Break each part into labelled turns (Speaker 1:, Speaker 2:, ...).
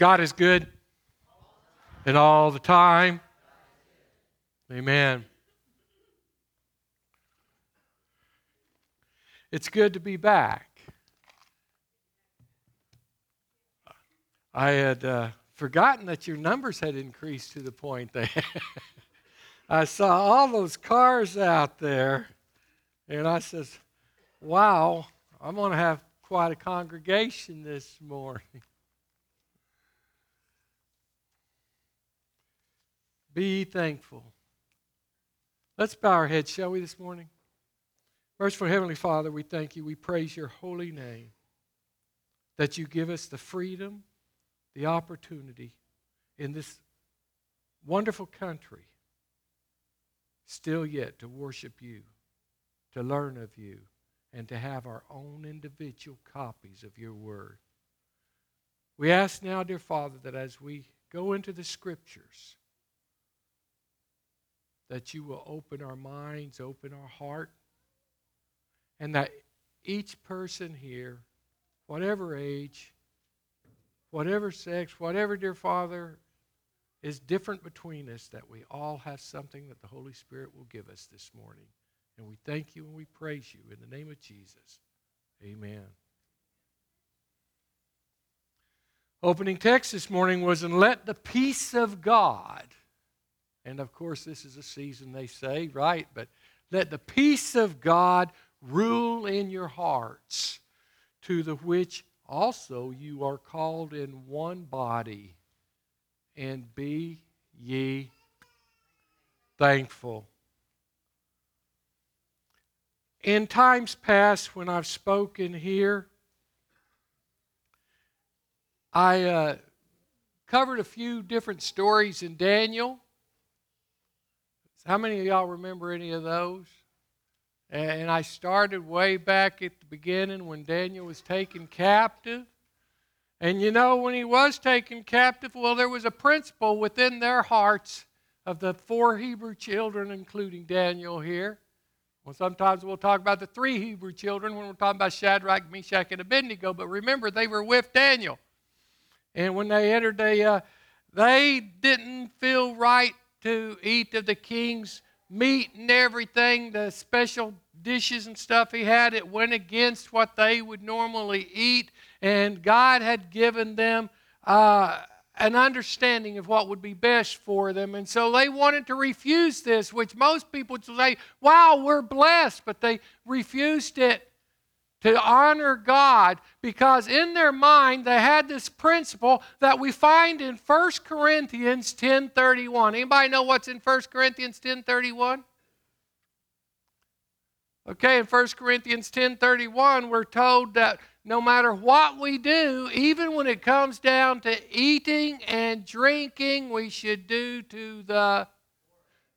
Speaker 1: God is good and all the time. Amen. It's good to be back. I had uh, forgotten that your numbers had increased to the point that I saw all those cars out there, and I says, "Wow, I'm going to have quite a congregation this morning." Be thankful. Let's bow our heads, shall we, this morning? Merciful Heavenly Father, we thank you. We praise your holy name that you give us the freedom the opportunity in this wonderful country still yet to worship you, to learn of you, and to have our own individual copies of your word. We ask now, dear Father, that as we go into the scriptures, that you will open our minds, open our heart, and that each person here, whatever age, whatever sex, whatever, dear Father, is different between us, that we all have something that the Holy Spirit will give us this morning. And we thank you and we praise you in the name of Jesus. Amen. Opening text this morning was, And let the peace of God, and of course, this is a season they say, right? But let the peace of God rule in your hearts, to the which also, you are called in one body, and be ye thankful. In times past, when I've spoken here, I uh, covered a few different stories in Daniel. How many of y'all remember any of those? And I started way back at the beginning when Daniel was taken captive. And you know, when he was taken captive, well, there was a principle within their hearts of the four Hebrew children, including Daniel here. Well, sometimes we'll talk about the three Hebrew children when we're talking about Shadrach, Meshach, and Abednego. But remember, they were with Daniel. And when they entered, they, uh, they didn't feel right to eat of the king's meat and everything, the special dishes and stuff he had, it went against what they would normally eat. And God had given them uh, an understanding of what would be best for them. And so they wanted to refuse this, which most people would say, wow, we're blessed. But they refused it to honor God because in their mind they had this principle that we find in 1 Corinthians 10:31. Anybody know what's in 1 Corinthians 10:31? Okay, in 1 Corinthians 10:31 we're told that no matter what we do, even when it comes down to eating and drinking, we should do to the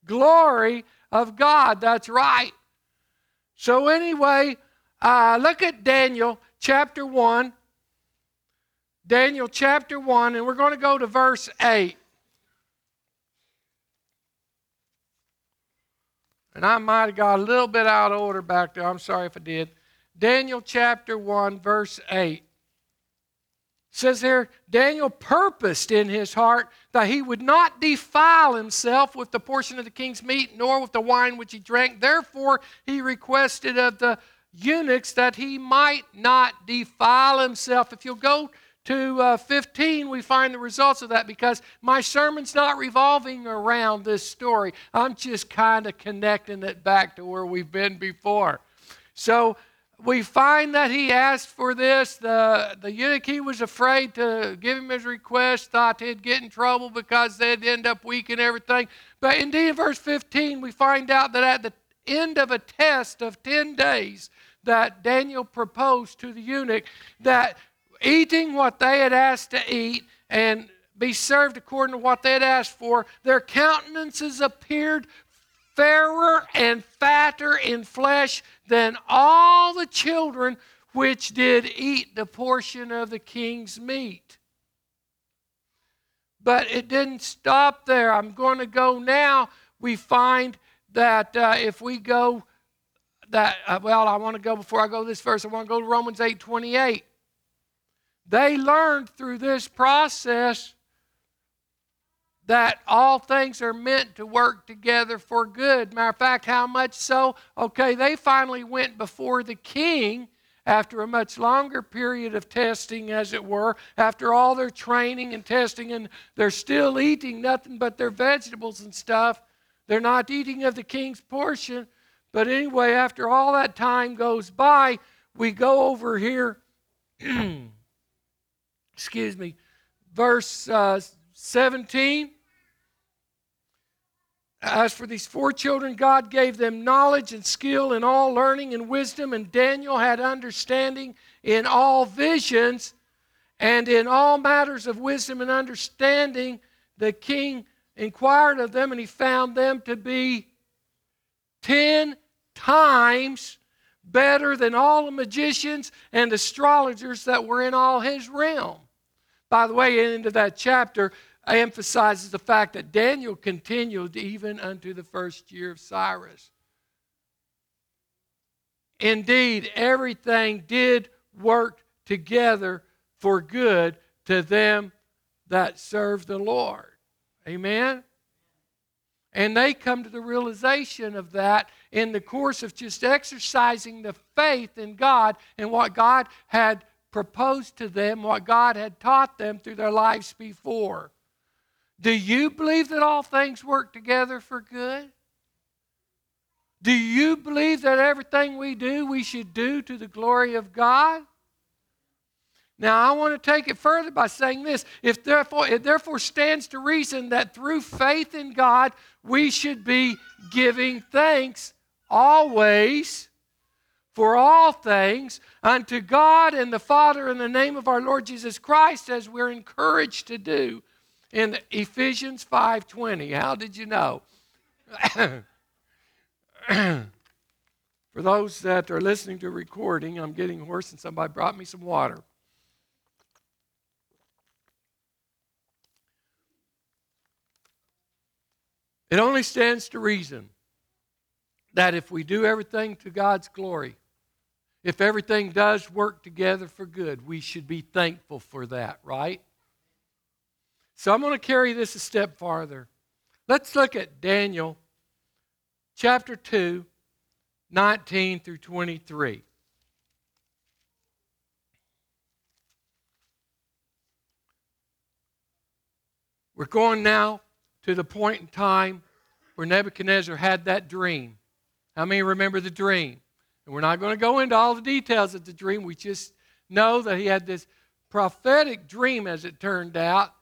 Speaker 1: glory of God. That's right. So anyway, uh, look at Daniel chapter 1. Daniel chapter 1, and we're going to go to verse 8. And I might have got a little bit out of order back there. I'm sorry if I did. Daniel chapter 1, verse 8 says there, Daniel purposed in his heart that he would not defile himself with the portion of the king's meat, nor with the wine which he drank. Therefore, he requested of the eunuchs that he might not defile himself. If you'll go to uh, 15, we find the results of that because my sermon's not revolving around this story. I'm just kind of connecting it back to where we've been before. So we find that he asked for this. The, the eunuch, he was afraid to give him his request, thought he'd get in trouble because they'd end up weak and everything. But indeed, in verse 15, we find out that at the end of a test of 10 days, that Daniel proposed to the eunuch that eating what they had asked to eat and be served according to what they had asked for, their countenances appeared fairer and fatter in flesh than all the children which did eat the portion of the king's meat. But it didn't stop there. I'm going to go now. We find that uh, if we go that, uh, well, I want to go before I go this verse, I want to go to Romans 8 28. they learned through this process that all things are meant to work together for good. Matter of fact, how much so? Okay, they finally went before the king after a much longer period of testing, as it were, after all their training and testing, and they're still eating nothing but their vegetables and stuff. They're not eating of the king's portion. But anyway, after all that time goes by, we go over here, excuse me, verse uh, 17. As for these four children, God gave them knowledge and skill in all learning and wisdom, and Daniel had understanding in all visions and in all matters of wisdom and understanding. The king inquired of them, and he found them to be ten times better than all the magicians and astrologers that were in all his realm. By the way, into that chapter, emphasizes the fact that Daniel continued even unto the first year of Cyrus. Indeed, everything did work together for good to them that serve the Lord. Amen? And they come to the realization of that in the course of just exercising the faith in God and what God had proposed to them, what God had taught them through their lives before. Do you believe that all things work together for good? Do you believe that everything we do, we should do to the glory of God? Now, I want to take it further by saying this. If therefore, it therefore stands to reason that through faith in God, we should be giving thanks always for all things unto God and the Father in the name of our Lord Jesus Christ, as we're encouraged to do in Ephesians 5:20. How did you know? For those that are listening to recording, I'm getting hoarse and somebody brought me some water. It only stands to reason that if we do everything to God's glory, if everything does work together for good, we should be thankful for that, right? So I'm going to carry this a step farther. Let's look at Daniel chapter 2, 19 through 23. We're going now to the point in time where Nebuchadnezzar had that dream. How many remember the dream? And we're not going to go into all the details of the dream. We just know that he had this prophetic dream, as it turned out,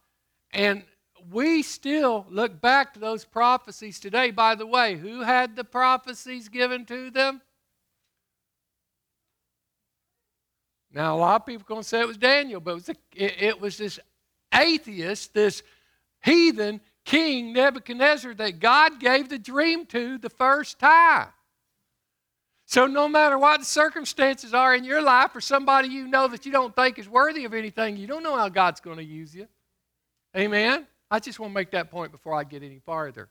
Speaker 1: and we still look back to those prophecies today. By the way, who had the prophecies given to them? Now, a lot of people are going to say it was Daniel, but it was, a, it, it was this atheist, this heathen king Nebuchadnezzar that God gave the dream to the first time. So, no matter what the circumstances are in your life, or somebody you know that you don't think is worthy of anything, you don't know how God's going to use you. Amen? I just want to make that point before I get any farther.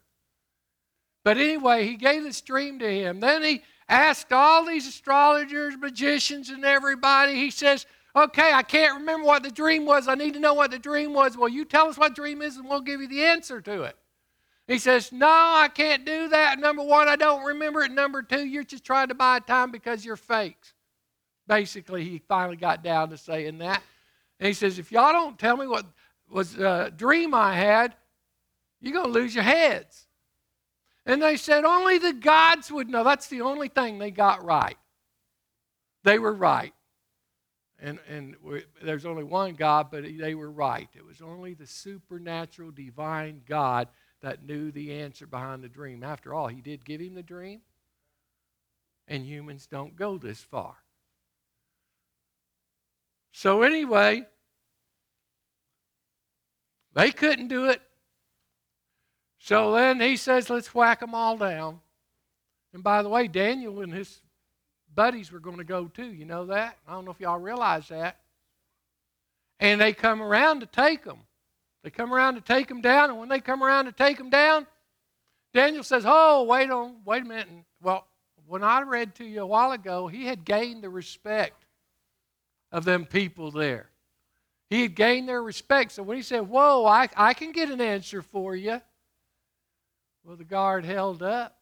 Speaker 1: But anyway, he gave this dream to him. Then he asked all these astrologers, magicians, and everybody. He says, Okay, I can't remember what the dream was. I need to know what the dream was. Well, you tell us what dream is, and we'll give you the answer to it. He says, No, I can't do that. Number one, I don't remember it. Number two, you're just trying to buy time because you're fakes. Basically, he finally got down to saying that. And he says, If y'all don't tell me what was a dream I had, you're going to lose your heads. And they said, only the gods would know. That's the only thing they got right. They were right. And, and there's only one God, but they were right. It was only the supernatural, divine God that knew the answer behind the dream. After all, he did give him the dream, and humans don't go this far. So, anyway, they couldn't do it. So then he says, let's whack them all down. And by the way, Daniel and his buddies were going to go too. You know that? I don't know if y'all realize that. And they come around to take them. They come around to take them down. And when they come around to take them down, Daniel says, Oh, wait on, wait a minute. Well, when I read to you a while ago, he had gained the respect of them people there. He had gained their respect. So when he said, Whoa, I, I can get an answer for you, well, the guard held up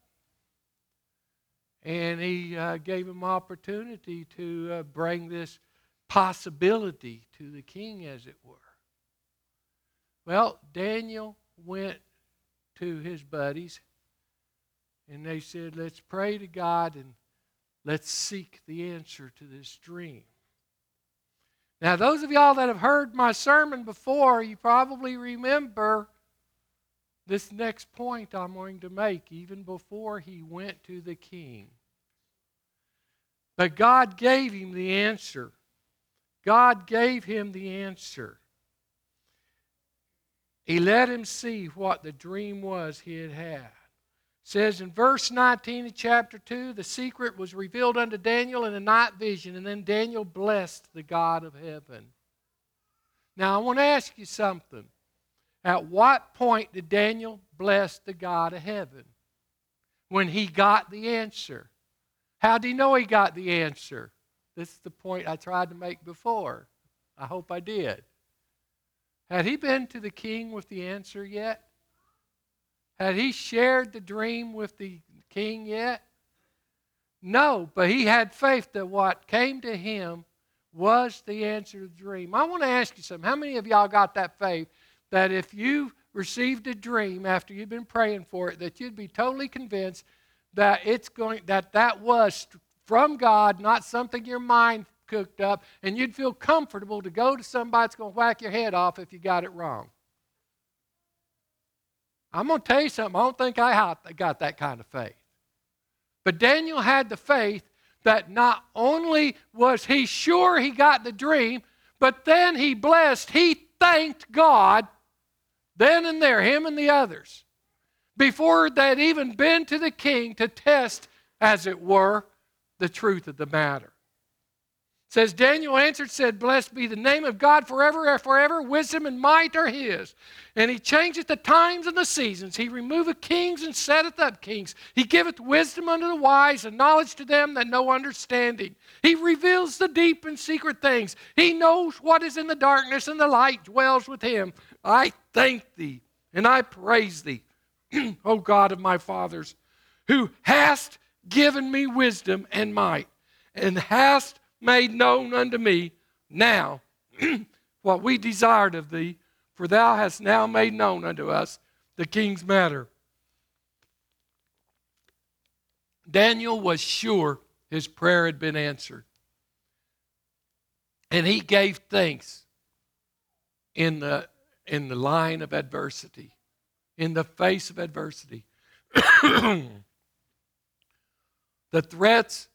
Speaker 1: and he uh, gave him opportunity to uh, bring this possibility to the king, as it were. Well, Daniel went to his buddies and they said, Let's pray to God and let's seek the answer to this dream. Now, those of y'all that have heard my sermon before, you probably remember this next point I'm going to make, even before he went to the king. But God gave him the answer. God gave him the answer. He let him see what the dream was he had had. It says in verse 19 of chapter 2 the secret was revealed unto Daniel in a night vision, and then Daniel blessed the God of heaven. Now, I want to ask you something. At what point did Daniel bless the God of heaven? When he got the answer. How do you know he got the answer? This is the point I tried to make before. I hope I did. Had he been to the king with the answer yet? Had he shared the dream with the king yet? No, but he had faith that what came to him was the answer to the dream. I want to ask you something. How many of y'all got that faith that if you received a dream after you've been praying for it, that you'd be totally convinced that it's going that that was from God, not something your mind cooked up, and you'd feel comfortable to go to somebody that's going to whack your head off if you got it wrong. I'm going to tell you something. I don't think I got that kind of faith. But Daniel had the faith that not only was he sure he got the dream, but then he blessed, he thanked God then and there, him and the others, before they'd even been to the king to test, as it were, the truth of the matter. It says Daniel answered, said, Blessed be the name of God forever and forever. Wisdom and might are his. And he changeth the times and the seasons. He removeth kings and setteth up kings. He giveth wisdom unto the wise and knowledge to them that know understanding. He reveals the deep and secret things. He knows what is in the darkness, and the light dwells with him. I thank thee and I praise thee, O God of my fathers, who hast given me wisdom and might, and hast made known unto me now what we desired of thee, for thou hast now made known unto us the king's matter. Daniel was sure his prayer had been answered. And he gave thanks in the in the line of adversity, in the face of adversity. the threats,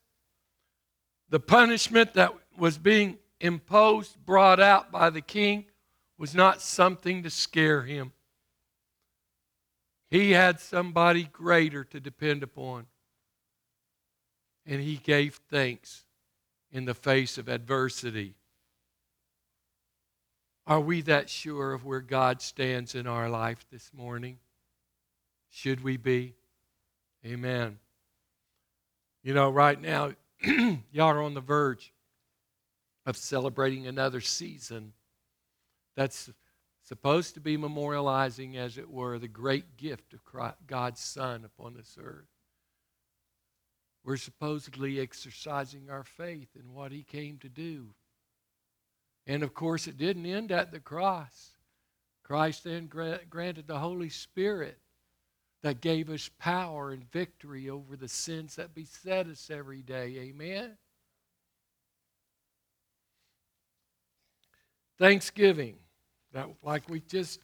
Speaker 1: the punishment that was being imposed, brought out by the king, was not something to scare him. He had somebody greater to depend upon. And he gave thanks in the face of adversity. Are we that sure of where God stands in our life this morning? Should we be? Amen. You know, right now, y'all are on the verge of celebrating another season that's supposed to be memorializing, as it were, the great gift of God's Son upon this earth. We're supposedly exercising our faith in what He came to do and of course, it didn't end at the cross. Christ then granted the Holy Spirit that gave us power and victory over the sins that beset us every day. Amen? Thanksgiving, that like we just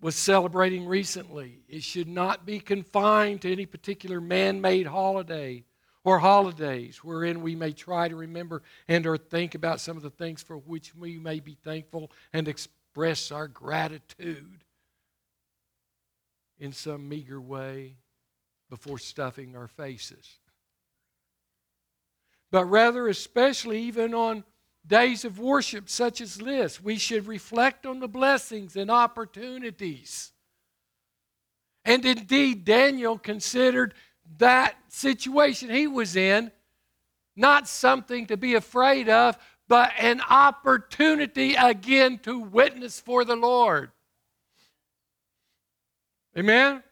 Speaker 1: was celebrating recently, it should not be confined to any particular man-made holiday or holidays wherein we may try to remember and or think about some of the things for which we may be thankful and express our gratitude in some meager way before stuffing our faces. But rather, especially even on days of worship such as this, we should reflect on the blessings and opportunities. And indeed, Daniel considered that situation he was in not something to be afraid of, but an opportunity again to witness for the Lord. Amen?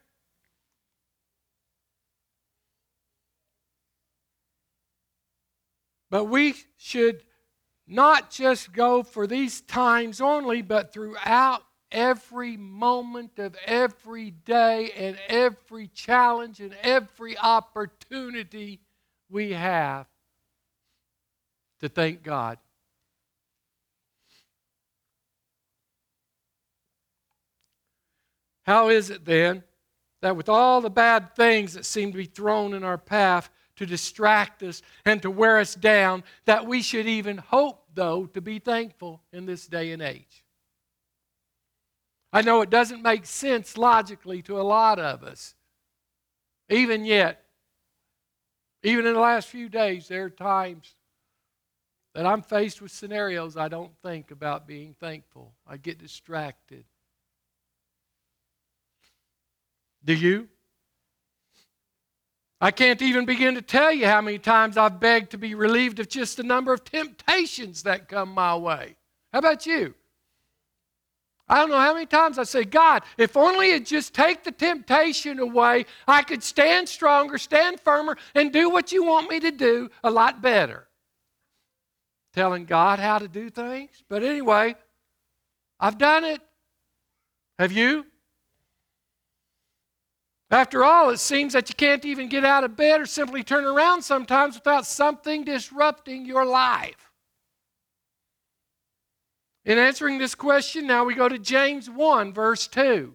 Speaker 1: But we should not just go for these times only, but throughout every moment of every day and every challenge and every opportunity we have to thank God. How is it then that with all the bad things that seem to be thrown in our path to distract us and to wear us down, that we should even hope, though, to be thankful in this day and age? I know it doesn't make sense logically to a lot of us. Even yet, even in the last few days, there are times that I'm faced with scenarios I don't think about being thankful. I get distracted. Do you? I can't even begin to tell you how many times I've begged to be relieved of just the number of temptations that come my way. How about you? I don't know how many times I say, God, if only it just take the temptation away, I could stand stronger, stand firmer, and do what you want me to do a lot better. Telling God how to do things. But anyway, I've done it. Have you? After all, it seems that you can't even get out of bed or simply turn around sometimes without something disrupting your life. In answering this question, now we go to James 1, verse 2.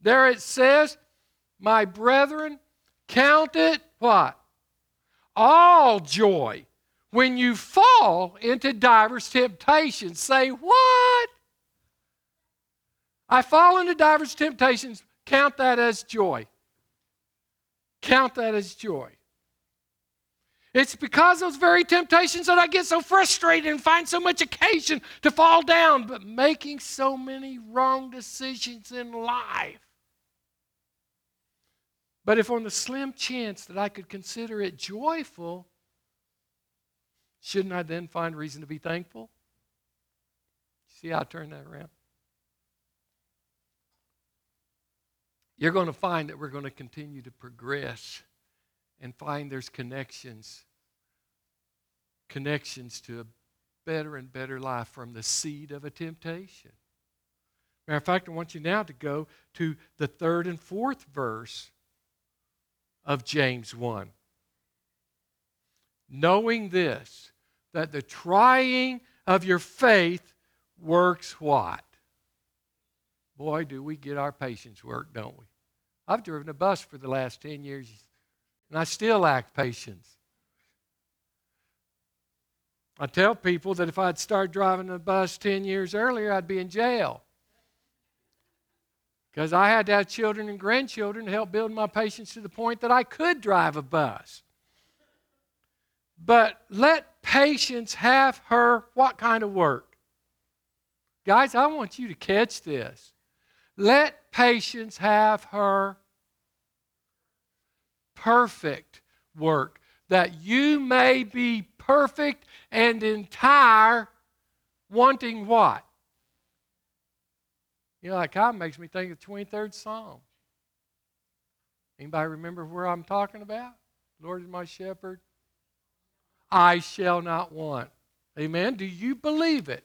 Speaker 1: There it says, My brethren, count it what? All joy when you fall into divers temptations. Say, What? I fall into divers temptations. Count that as joy. Count that as joy. It's because those very temptations that I get so frustrated and find so much occasion to fall down, but making so many wrong decisions in life. But if on the slim chance that I could consider it joyful, shouldn't I then find reason to be thankful? See how I turn that around? you're going to find that we're going to continue to progress and find there's connections connections to a better and better life from the seed of a temptation matter of fact i want you now to go to the third and fourth verse of james 1 knowing this that the trying of your faith works what Boy, do we get our patience work, don't we? I've driven a bus for the last 10 years, and I still lack patience. I tell people that if I'd started driving a bus 10 years earlier, I'd be in jail. Because I had to have children and grandchildren to help build my patience to the point that I could drive a bus. But let patience have her what kind of work? Guys, I want you to catch this. Let patience have her perfect work, that you may be perfect and entire, wanting what? You know, that kind of makes me think of the 23rd Psalm. Anybody remember where I'm talking about? Lord is my shepherd. I shall not want. Amen. Do you believe it?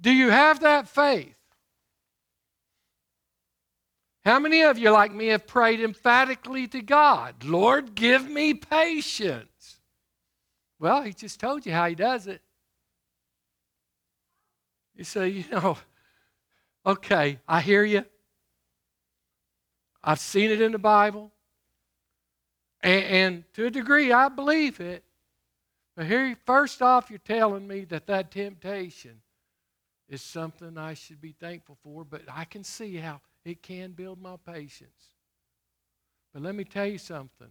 Speaker 1: Do you have that faith? How many of you, like me, have prayed emphatically to God, Lord, give me patience? Well, He just told you how He does it. You say, you know, okay, I hear you. I've seen it in the Bible. And, and, to a degree, I believe it. But here, first off, you're telling me that that temptation is something I should be thankful for, but I can see how it can build my patience. But let me tell you something.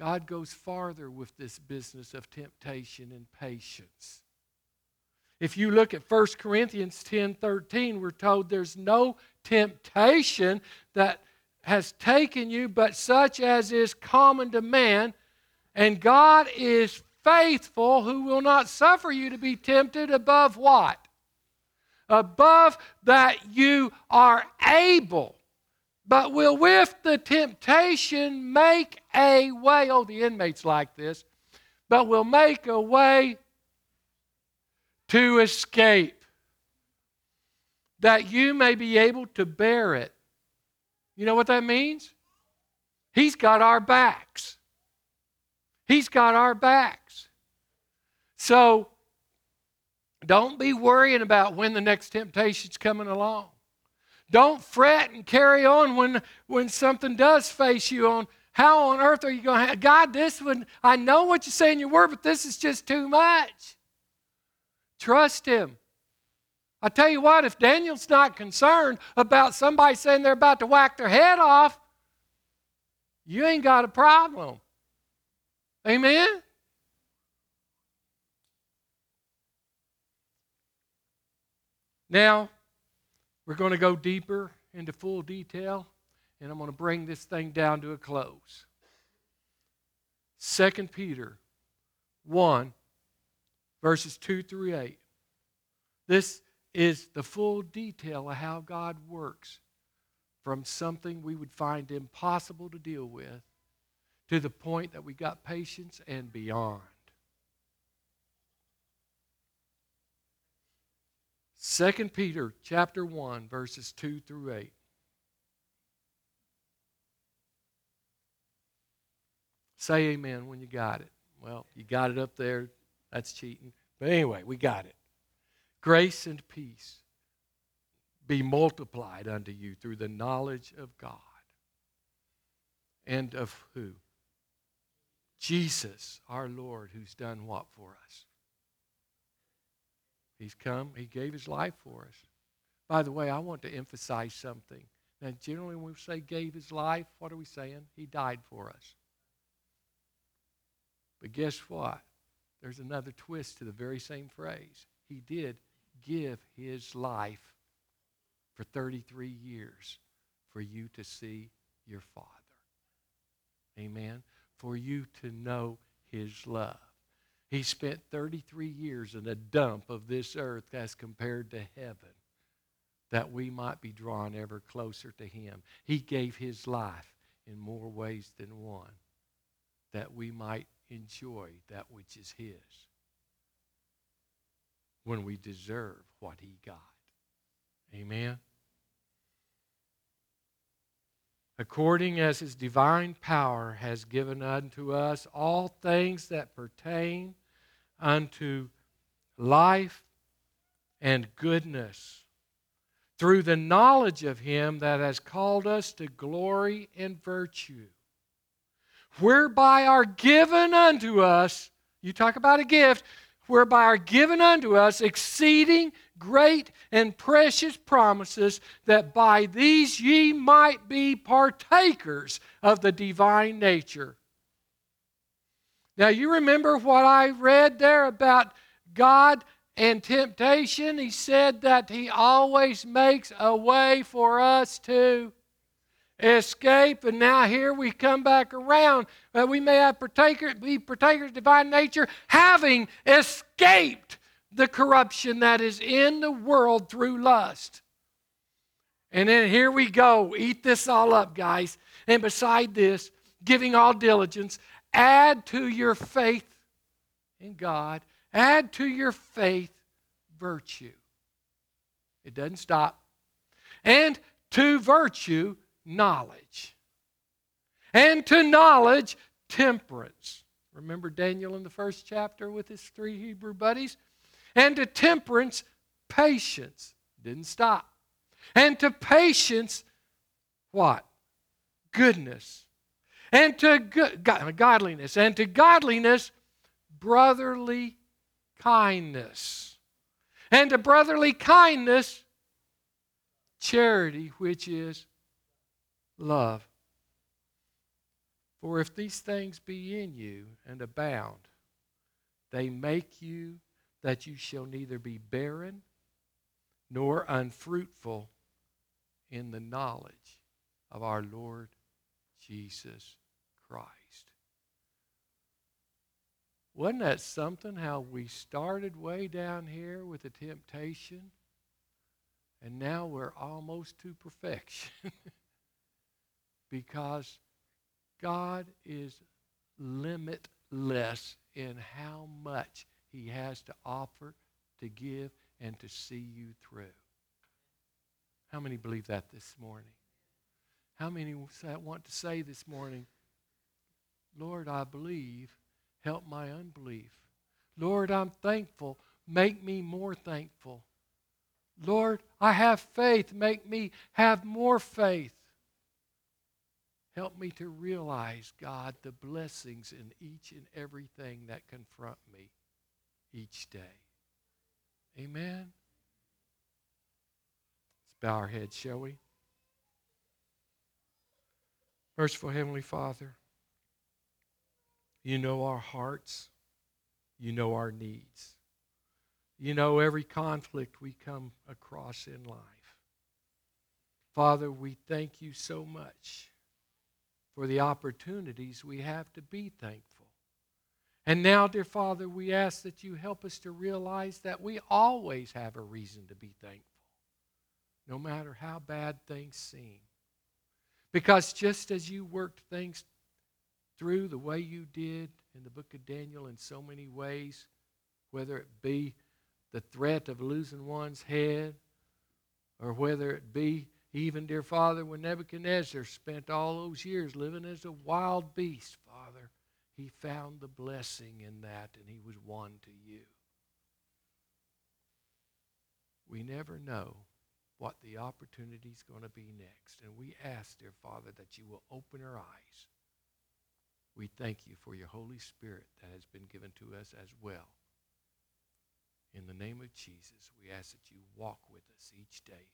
Speaker 1: God goes farther with this business of temptation and patience. If you look at 1 Corinthians 10 13, we're told there's no temptation that has taken you, but such as is common to man. And God is faithful, who will not suffer you to be tempted above what? Above that you are able, but will with the temptation make a way. Oh, the inmates like this, but will make a way to escape, that you may be able to bear it. You know what that means? He's got our backs. He's got our backs. So don't be worrying about when the next temptation's coming along. Don't fret and carry on when, when something does face you on how on earth are you going to have God, this one, I know what you say in your word, but this is just too much. Trust him. I tell you what, if Daniel's not concerned about somebody saying they're about to whack their head off, you ain't got a problem. Amen? Now, we're going to go deeper into full detail, and I'm going to bring this thing down to a close. 2 Peter 1, verses 2 through 8. This is the full detail of how God works from something we would find impossible to deal with to the point that we got patience and beyond. 2 Peter chapter 1 verses 2 through 8. Say amen when you got it. Well, you got it up there. That's cheating. But anyway, we got it. Grace and peace be multiplied unto you through the knowledge of God and of who? Jesus, our Lord, who's done what for us? He's come, He gave His life for us. By the way, I want to emphasize something. Now, generally, when we say gave His life, what are we saying? He died for us. But guess what? There's another twist to the very same phrase. He did give His life for 33 years for you to see your Father. Amen. For you to know His love. He spent 33 years in a dump of this earth as compared to heaven that we might be drawn ever closer to Him. He gave His life in more ways than one that we might enjoy that which is His when we deserve what He got. Amen. According as his divine power has given unto us all things that pertain unto life and goodness, through the knowledge of him that has called us to glory and virtue, whereby are given unto us, you talk about a gift, whereby are given unto us exceeding great and precious promises, that by these ye might be partakers of the divine nature. Now, you remember what I read there about God and temptation? He said that He always makes a way for us to escape. And now here we come back around that we may have partaker, be partakers of divine nature, having escaped the corruption that is in the world through lust. And then here we go. Eat this all up, guys. And beside this, giving all diligence, add to your faith in God, add to your faith virtue. It doesn't stop. And to virtue, knowledge. And to knowledge, temperance. Remember Daniel in the first chapter with his three Hebrew buddies? And to temperance, patience. Didn't stop. And to patience, what? Goodness. And to go- godliness. And to godliness, brotherly kindness. And to brotherly kindness, charity, which is love. For if these things be in you and abound, they make you that you shall neither be barren nor unfruitful in the knowledge of our Lord Jesus Christ. Wasn't that something how we started way down here with a temptation and now we're almost to perfection? because God is limitless in how much He has to offer, to give, and to see you through. How many believe that this morning? How many want to say this morning, Lord, I believe, help my unbelief? Lord, I'm thankful, make me more thankful. Lord, I have faith, make me have more faith. Help me to realize, God, the blessings in each and everything that confront me each day. Amen. Let's bow our heads, shall we? Merciful Heavenly Father, you know our hearts, you know our needs, you know every conflict we come across in life. Father, we thank you so much for the opportunities we have to be thankful. And now, dear Father, we ask that you help us to realize that we always have a reason to be thankful, no matter how bad things seem. Because just as you worked things through the way you did in the book of Daniel in so many ways, whether it be the threat of losing one's head, or whether it be even, dear Father, when Nebuchadnezzar spent all those years living as a wild beast, Father, he found the blessing in that and he was won to you. We never know what the opportunity is going to be next. And we ask, dear Father, that you will open our eyes. We thank you for your Holy Spirit that has been given to us as well. In the name of Jesus, we ask that you walk with us each day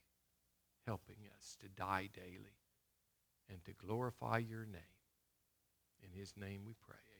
Speaker 1: helping us to die daily and to glorify your name. In his name we pray.